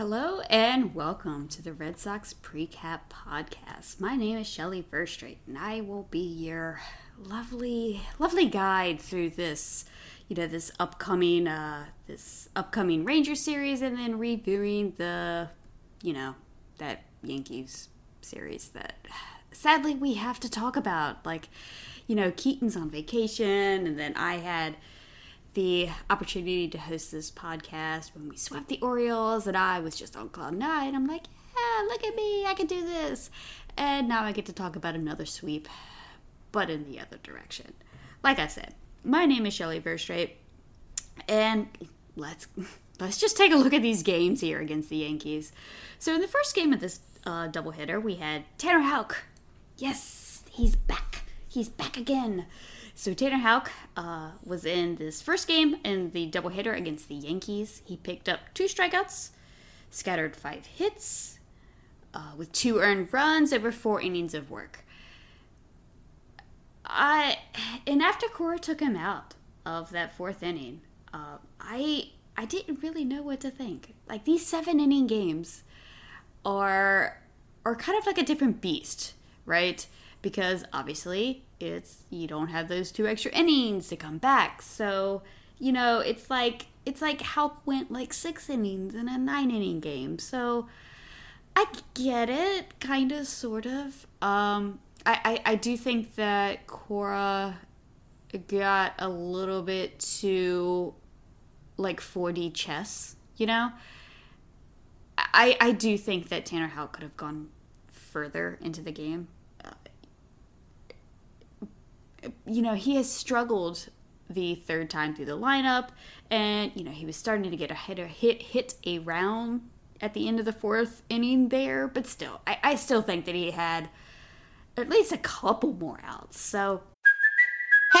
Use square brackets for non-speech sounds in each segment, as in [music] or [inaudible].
Hello and welcome to the Red Sox Precap Podcast. My name is Shelly Verougstreate, and I will be your lovely, lovely guide through this, you know, this upcoming, uh, this upcoming Ranger series, and then reviewing the, you know, that Yankees series that sadly we have to talk about. Like, you know, Keaton's on vacation, and then I had the opportunity to host this podcast when we swept the Orioles, and I was just on cloud nine. I'm like, yeah, look at me, I can do this. And now I get to talk about another sweep, but in the other direction. Like I said, my name is Shelly Verougstreate, and let's let's just take a look at these games here against the Yankees. So in the first game of this uh, doubleheader, we had Tanner Houck. Yes, he's back. He's back again. So Tanner Houck uh, was in this first game in the doubleheader against the Yankees. He picked up two strikeouts, scattered five hits, uh, with two earned runs over four innings of work. I and after Cora took him out of that fourth inning, uh, I I didn't really know what to think. Like these seven inning games are are kind of like a different beast, right? Because obviously it's you don't have those two extra innings to come back. So, you know, it's like it's like how went like six innings in a nine inning game. So I get it, kind of, sort of. Um, I, I, I do think that Cora got a little bit too like 4D chess, you know? I, I do think that Tanner Houck could have gone further into the game you know, he has struggled the third time through the lineup, and you know he was starting to get a hit hit hit around at the end of the fourth inning there, but still, I, I still think that he had at least a couple more outs. So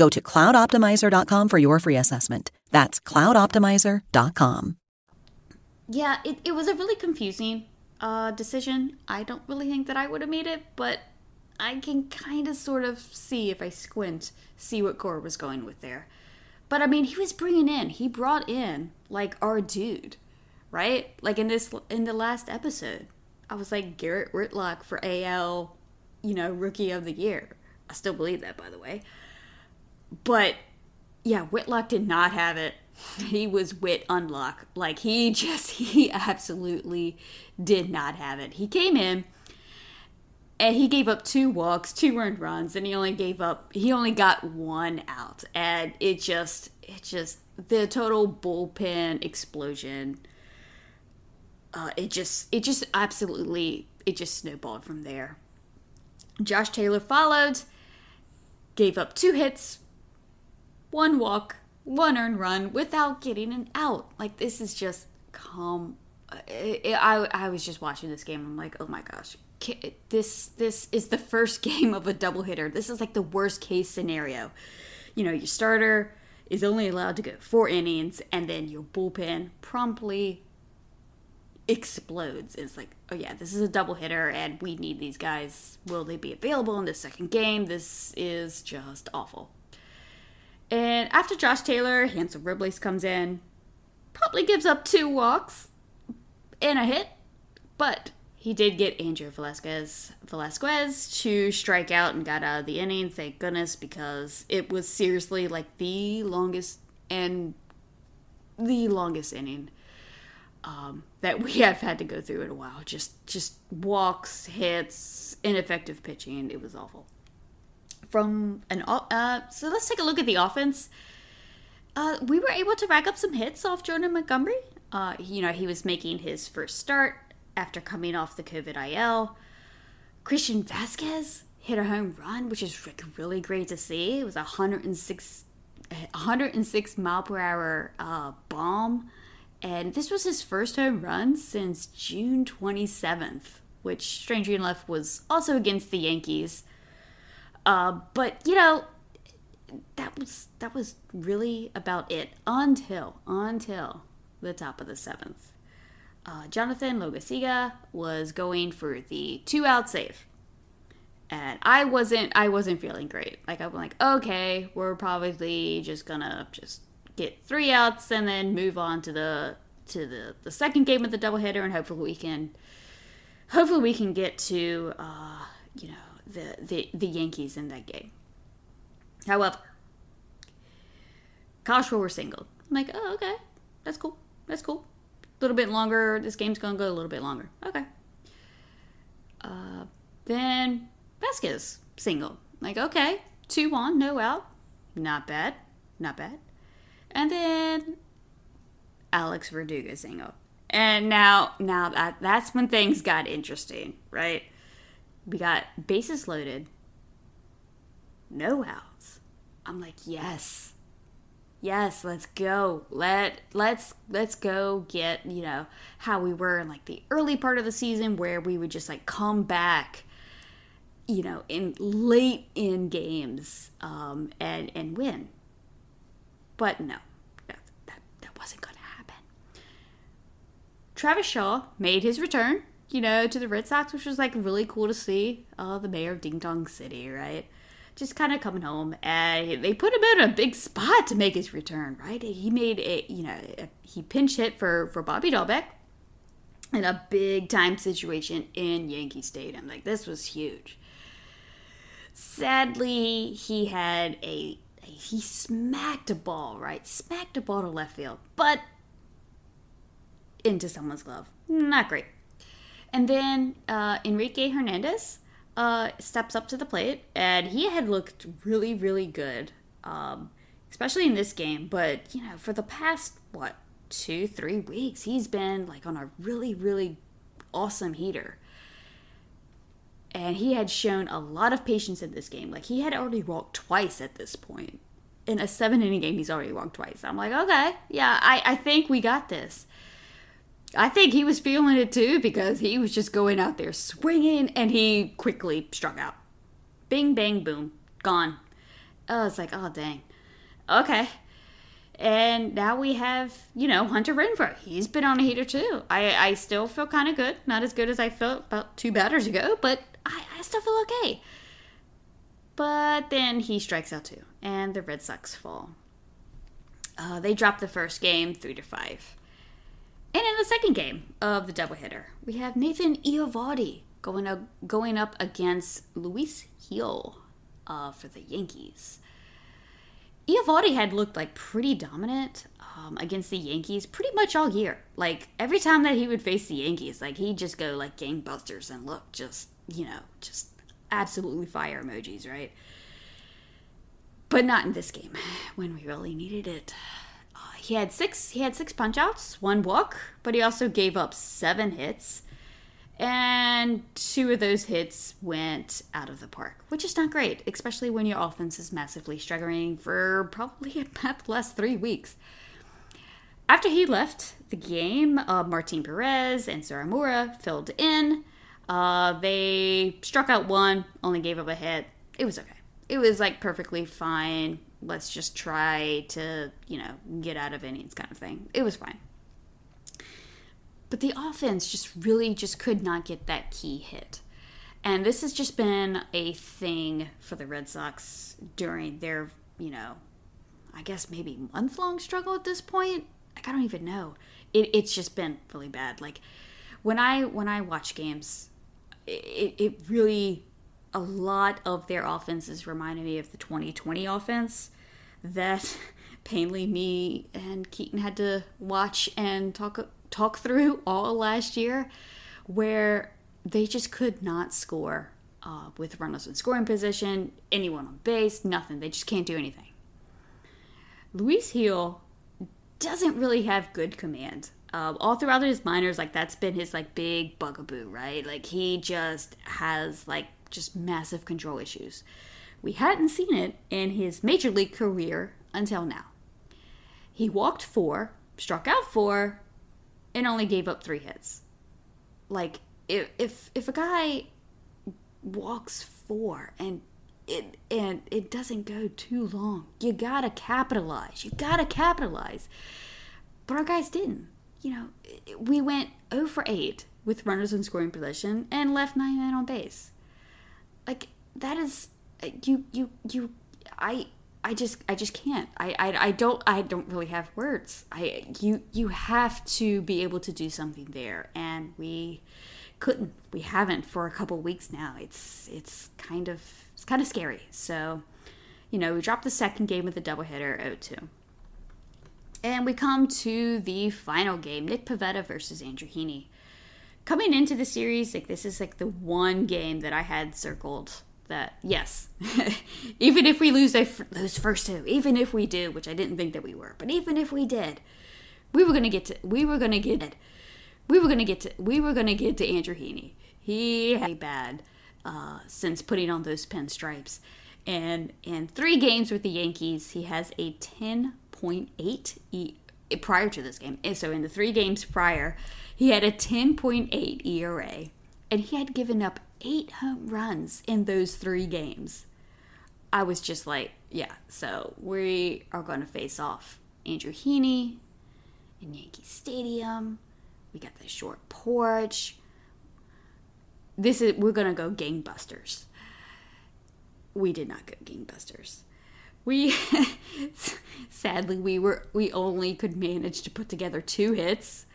Go to cloudoptimizer.com for your free assessment. That's cloudoptimizer.com. yeah, it, it was a really confusing uh, decision. I don't really think that I would have made it, but I can kind of sort of see if I squint, see what Cora was going with there. But I mean, he was bringing in, he brought in like our dude, right? Like in this, in the last episode, I was like Garrett Whitlock for AL, you know, Rookie of the Year. I still believe that, by the way. But yeah, Whitlock did not have it. [laughs] He was Whit unlock. Like he [laughs] just he absolutely did not have it. He came in and he gave up two walks, two earned runs, and he only gave up he only got one out. And it just it just the total bullpen explosion. Uh, it just it just absolutely it just snowballed from there. Josh Taylor followed, gave up two hits, one walk, one earned run without getting an out. Like this is just. I, I I was just watching this game. I'm like, oh my gosh, this this is the first [laughs] game of a double hitter. This is like the worst case scenario. You know, your starter is only allowed to go four innings, and then your bullpen promptly explodes. It's like, oh yeah, this is a double hitter, and we need these guys. Will they be available in the second game? This is just awful. And after Josh Taylor, Hansel Robles comes in, probably gives up two walks and a hit, but he did get Andrew Velazquez Velazquez to strike out and got out of the inning. Thank goodness, because it was seriously like the longest and the longest inning um, that we [laughs] have had to go through in a while. Just just walks, hits, ineffective pitching. It was awful from an uh, so let's take a look at the offense. Uh, we were able to rack up some hits off Jordan Montgomery. Uh, you know, he was making his first start after coming off the COVID IL. Christian Vazquez hit a home run, which is really great to see. It was a 106, 106 mile per hour uh, bomb. And this was his first home run since June 27th, which, strangely enough, was also against the Yankees. Uh, but you know, that was that was really about it until until the top of the seventh. Uh, Jonathan Loaisiga was going for the two out save, and I wasn't I wasn't feeling great. Like I'm like, okay, we're probably just gonna just get three outs and then move on to the to the the second game of the doubleheader, and hopefully we can hopefully we can get to uh, you know the, the, the Yankees in that game. However, Kyle Schwarber single. I'm like, oh, okay. That's cool. That's cool. A little bit longer. This game's going to go a little bit longer. Okay. Uh, then Vazquez single. Like, okay. Two on, no out. Not bad. Not bad. And then Alex Verdugo single. And now, now that that's when things got interesting, right? We got bases loaded, no outs. I'm like, yes, yes, let's go. Let let's let's go get you know how we were in like the early part of the season where we would just like come back, you know, in late in games um, and and win. But no, that that, that wasn't gonna happen. Travis Shaw made his return you know, to the Red Sox, which was like really cool to see. Uh, the mayor of Ding Dong City, right? Just kind of coming home, and they put him in a big spot to make his return, right? He made a, you know, he pinch hit for for Bobby Dalbec in a big time situation in Yankee Stadium. Like this was huge. Sadly, he had a he smacked a ball, right? Smacked a ball to left field, but into someone's glove. Not great. And then uh, Enrique Hernandez uh, steps up to the plate, and he had looked really, really good, um, especially in this game. But you know, for the past what two, three weeks, he's been like on a really, really awesome heater. And he had shown a lot of patience in this game. Like he had already walked twice at this point. In a seven inning game, he's already walked twice. I'm like, okay, yeah, I, I think we got this. I think he was feeling it too because he was just going out there swinging and he quickly struck out. Bing, bang, boom, gone. Oh, it's like, oh, dang. Okay. And now we have, you know, Hunter Renfroe. He's been on a heater too. I, I still feel kind of good. Not as good as I felt about two batters ago, but I, I still feel okay. But then he strikes out too, and the Red Sox fall. Uh, they dropped the first game three to five. And in the second game of the doubleheader, we have Nathan Eovaldi going up, going up against Luis Gil uh, for the Yankees. Eovaldi had looked like pretty dominant um, against the Yankees pretty much all year. Like every time that he would face the Yankees, like he'd just go like gangbusters and look just you know, just absolutely fire emojis, right? But not in this game when we really needed it. He had six. He had six punch outs, one walk, but he also gave up seven hits, and two of those hits went out of the park, which is not great, especially when your offense is massively struggling for probably [laughs] about the last three weeks. After he left the game, uh, Martin Perez and Sawamura filled in. Uh, they struck out one, only gave up a hit. It was okay. It was like perfectly fine. Let's just try to, you know, get out of innings kind of thing. It was fine. But the offense just really just could not get that key hit. And this has just been a thing for the Red Sox during their, you know, I guess maybe month long struggle at this point. Like, I don't even know. It, it's just been really bad. Like when I when I watch games, it, it really a lot of their offenses reminded me of the 2020 offense that [laughs] painfully me and Keaton had to watch and talk talk through [laughs] all last year, where they just could not score uh, with runners in scoring position, anyone on base, nothing. They just can't do anything. Luis Gil doesn't really have good command. Um, all throughout his minors, like that's been his like big bugaboo, right? Like he just has like just massive control issues. We hadn't seen it in his major league career until now. He walked four, struck out four, and only gave up three hits. Like if if if a guy walks four and it and it doesn't go too long, you gotta capitalize. You gotta capitalize. But our guys didn't you know, we went 0 for 8 with runners in scoring position and left nine men on base. Like that is you you you I I just I just can't. I, I I don't I don't really have words. I you you have to be able to do something there and we couldn't. We haven't for a couple weeks now. It's it's kind of it's kind of scary. So, you know, we dropped the second game with a doubleheader 0-2. And we come to the final game Nick Pivetta versus Andrew Heaney. Coming into the series, like this is like the one game that I had circled that yes, [laughs] even if we lose those first two, even if we do, which I didn't think that we were, but even if we did, we were gonna get to we were gonna get it. We were gonna get to we were gonna get to Andrew Heaney. He had bad uh, since putting on those pinstripes, and in three games with the Yankees, he has a ten 10.8 e- prior to this game. So in the three games prior, he had a 10.8 ERA, and he had given up eight home runs in those three games. I was just like, yeah, so we are going to face off Andrew Heaney in Yankee Stadium. We got the short porch. This is we're gonna go gangbusters. We did not go gangbusters we [laughs] sadly we were we only could manage to put together two hits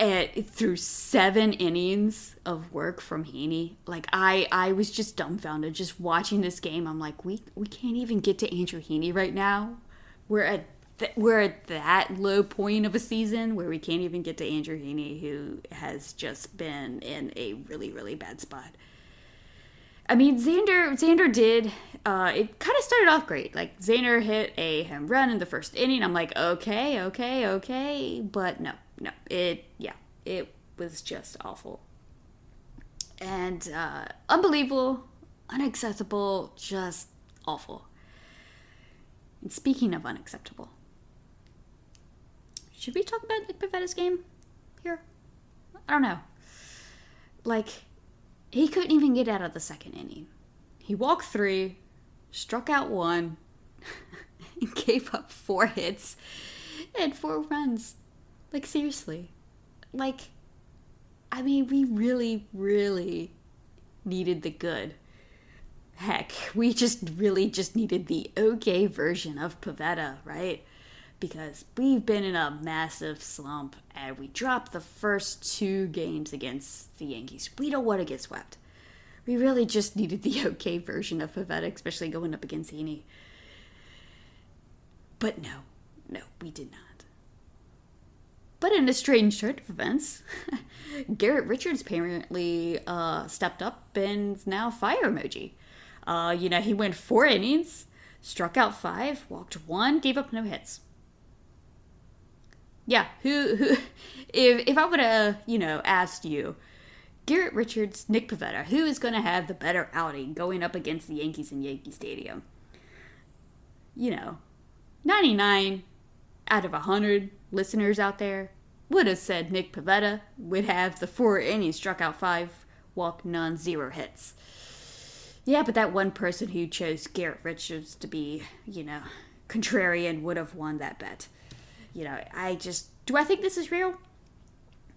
at, through seven innings of work from Heaney. Like I I was just dumbfounded just watching this game. I'm like we we can't even get to Andrew Heaney right now. We're at th- we're at that low point of a season where we can't even get to Andrew Heaney, who has just been in a really really bad spot. I mean, Xander Xander did. Uh, it kind of started off great. Like Xander hit a home run in the first inning. I'm like, okay, okay, okay, but no, no, it yeah, it was just awful and uh, unbelievable, unacceptable, just awful. And speaking of unacceptable, should we talk about Nick Pivetta's game here? I don't know. Like he couldn't even get out of the second inning. He walked three, struck out one, [laughs] and gave up four hits and four runs. Like, seriously. Like, I mean, we really, really needed the good. Heck, we just really just needed the okay version of Pivetta, right? Because we've been in a massive slump and we dropped the first two games against the Yankees. We don't want to get swept. We really just needed the [laughs] okay version of Pivetta, especially going up against Heaney. But no, no, we did not. but in a strange turn of events, [laughs] Garrett Richards apparently uh, stepped up and now fire emoji. Uh, you know, he went four innings, struck out five, walked one, gave up no hits. Yeah, who who [laughs] if if I would have, you know, asked you, Garrett Richards, Nick Pivetta, who is going to have the better outing going up against the Yankees in Yankee Stadium? You know, 99 out of 100 listeners out there would have said Nick Pivetta would have the four innings, struck out five, walked none, zero hits. Yeah, but that one person who chose Garrett Richards to be, you know, contrarian would have won that bet. You know, I just. Do I think this is real?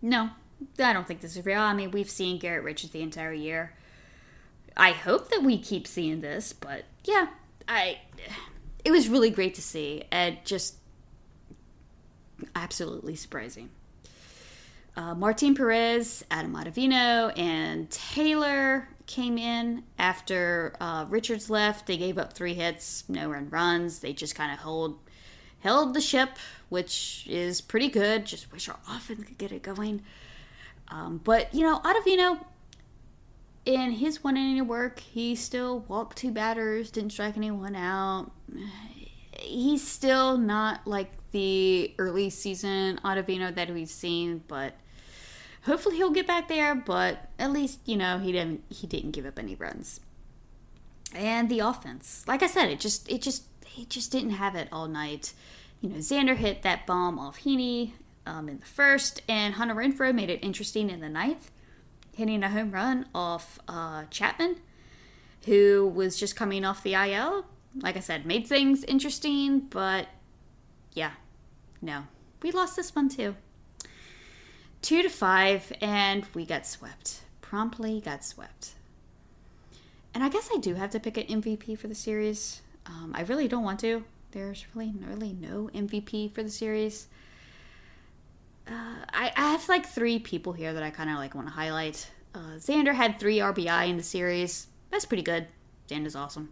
No, I don't think this is real. I mean, we've seen Garrett Richards the entire year. I hope that we keep seeing this, but yeah, I. It was really great to see, and just absolutely surprising. Uh, Martin Perez, Adam Ottavino, and Taylor came in after uh, Richards left. They gave up three hits, no run runs. They just kind of hold held the ship, which is pretty good. Just wish our offense could get it going. Um, but you know, Ottavino, in his one inning of work, he still walked two batters, didn't strike anyone out. He's still not like the early season Ottavino that we've seen, but hopefully he'll get back there. But at least you know he didn't he didn't give up any runs. And the offense, like I said, it just it just he just didn't have it all night. You know, Xander hit that bomb off Heaney um, in the first, and Hunter Renfroe made it interesting in the ninth, hitting a home run off uh, Chapman, who was just coming off the IL. Like I said, made things interesting, but yeah, no, we lost this one too. Two to five, and we got swept. Promptly got swept. And I guess I do have to pick an MVP for the series. Um, I really don't want to. There's really, really no MVP for the series. Uh, I, I have like three people here that I kind of like want to highlight. Uh, Xander had three RBI in the series. That's pretty good. Xander's awesome.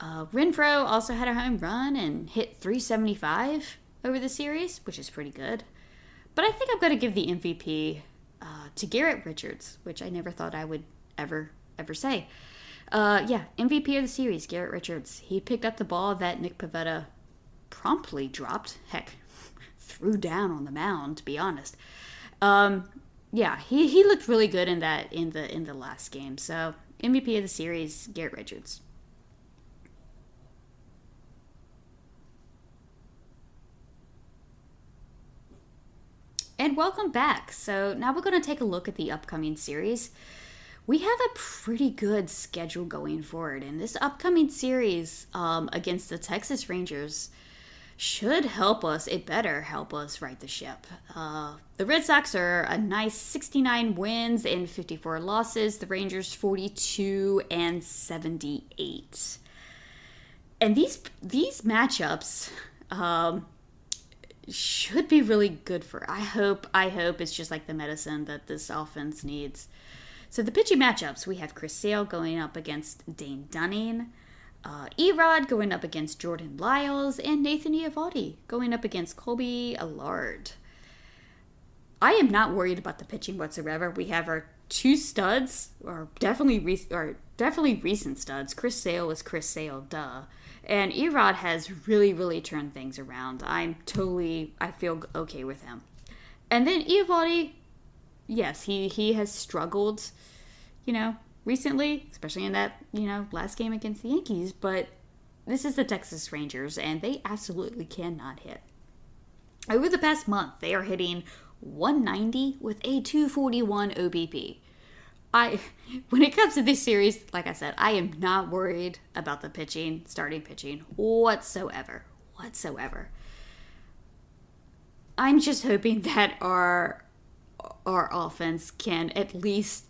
Uh, Renfroe also had a home run and hit 375 over the series, which is pretty good. But I think I'm going to give the MVP uh, to Garrett Richards, which I never thought I would ever, ever say. Uh, yeah, MVP of the series, Garrett Richards. He picked up the ball that Nick Pivetta promptly dropped. Heck, [laughs] threw down on the mound, to be honest. Um, yeah, he, he looked really good in that in the in the last game. So MVP of the series, Garrett Richards. And welcome back. So now we're going to take a look at the upcoming series. We have a pretty good schedule going forward, and this upcoming series um, against the Texas Rangers should help us. It better help us right the ship. Uh, the Red Sox are a nice 69 wins and 54 losses. The Rangers 42 and 78. And these these matchups um, should be really good for. I hope I hope it's just like the medicine that this offense needs. So the pitching matchups we have Chris Sale going up against Dane Dunning, uh, Erod going up against Jordan Lyles, and Nathan Eovaldi going up against Kolby Allard. I am not worried about the pitching whatsoever. We have our two studs, or definitely re- or definitely recent studs. Chris Sale was Chris Sale, duh. And Erod has really, really turned things around. I'm totally, I feel okay with him. And then Eovaldi, yes, he he has struggled, you know, recently, especially in that you know last game against the Yankees. But this is the Texas Rangers, and they absolutely cannot hit. Over the past month, they are hitting 190 with a 241 OBP. I [laughs] when it comes to this series, like I said, I am not worried about the pitching, starting pitching whatsoever. Whatsoever. I'm just hoping that our our offense can at least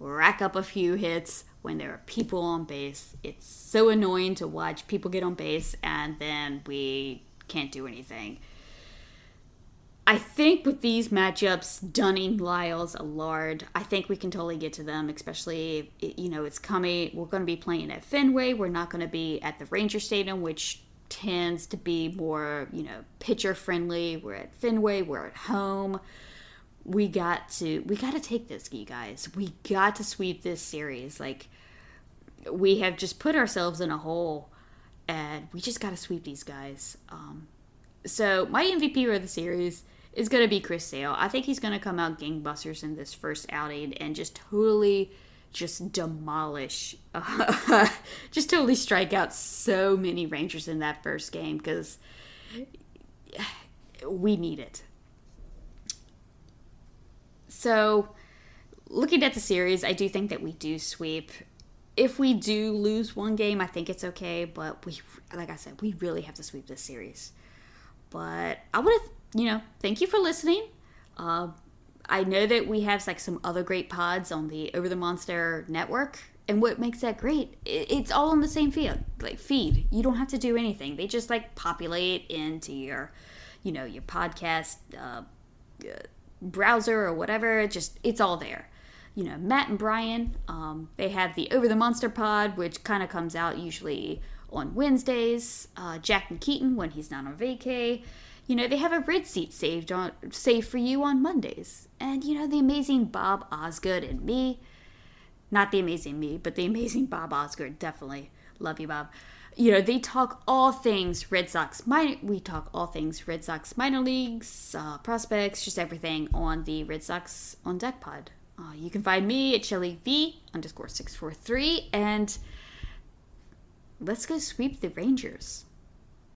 rack up a few hits when there are people on base. It's so annoying to watch people get on base and then we can't do anything. I think with these matchups, Dunning, Lyles, Allard, I think we can totally get to them, especially, you know, it's coming. We're going to be playing at Fenway. We're not going to be at the Ranger Stadium, which tends to be more, you know, pitcher friendly. We're at Fenway, we're at home. We got to we got to take this, you guys. We got to sweep this series. Like we have just put ourselves in a hole and we just got to sweep these guys. Um, so my MVP of the series is going to be Chris Sale. I think he's going to come out gangbusters in this first outing and just totally just demolish, uh, [laughs] just totally strike out so many Rangers in that first game because we need it. So, looking at the series, I do think that we do sweep. If we do lose one game, I think it's okay, but we, like I said, we really have to sweep this series. But I want to, you know, thank you for listening. Uh, I know that we have like some other great pods on the Over the Monster network, and what makes that great, it's all on the same feed. Like feed, you don't have to do anything. They just like populate into your, you know, your podcast uh, uh, browser or whatever. Just it's all there. You know, Matt and Brian, um, they have the Over the Monster pod, which kind of comes out usually on Wednesdays. Uh, Jack and Keaton when he's not on vacay. You know, they have a red seat saved on saved for you on Mondays. And you know, the amazing Bob Osgood and me. Not the amazing me, but the amazing Bob Osgood, definitely. Love you, Bob. You know, they talk all things Red Sox minor. We talk all things Red Sox minor leagues, uh, prospects, just everything on the Red Sox on Deck Pod. Uh, you can find me at Shelly V underscore six four three, and let's go sweep the Rangers.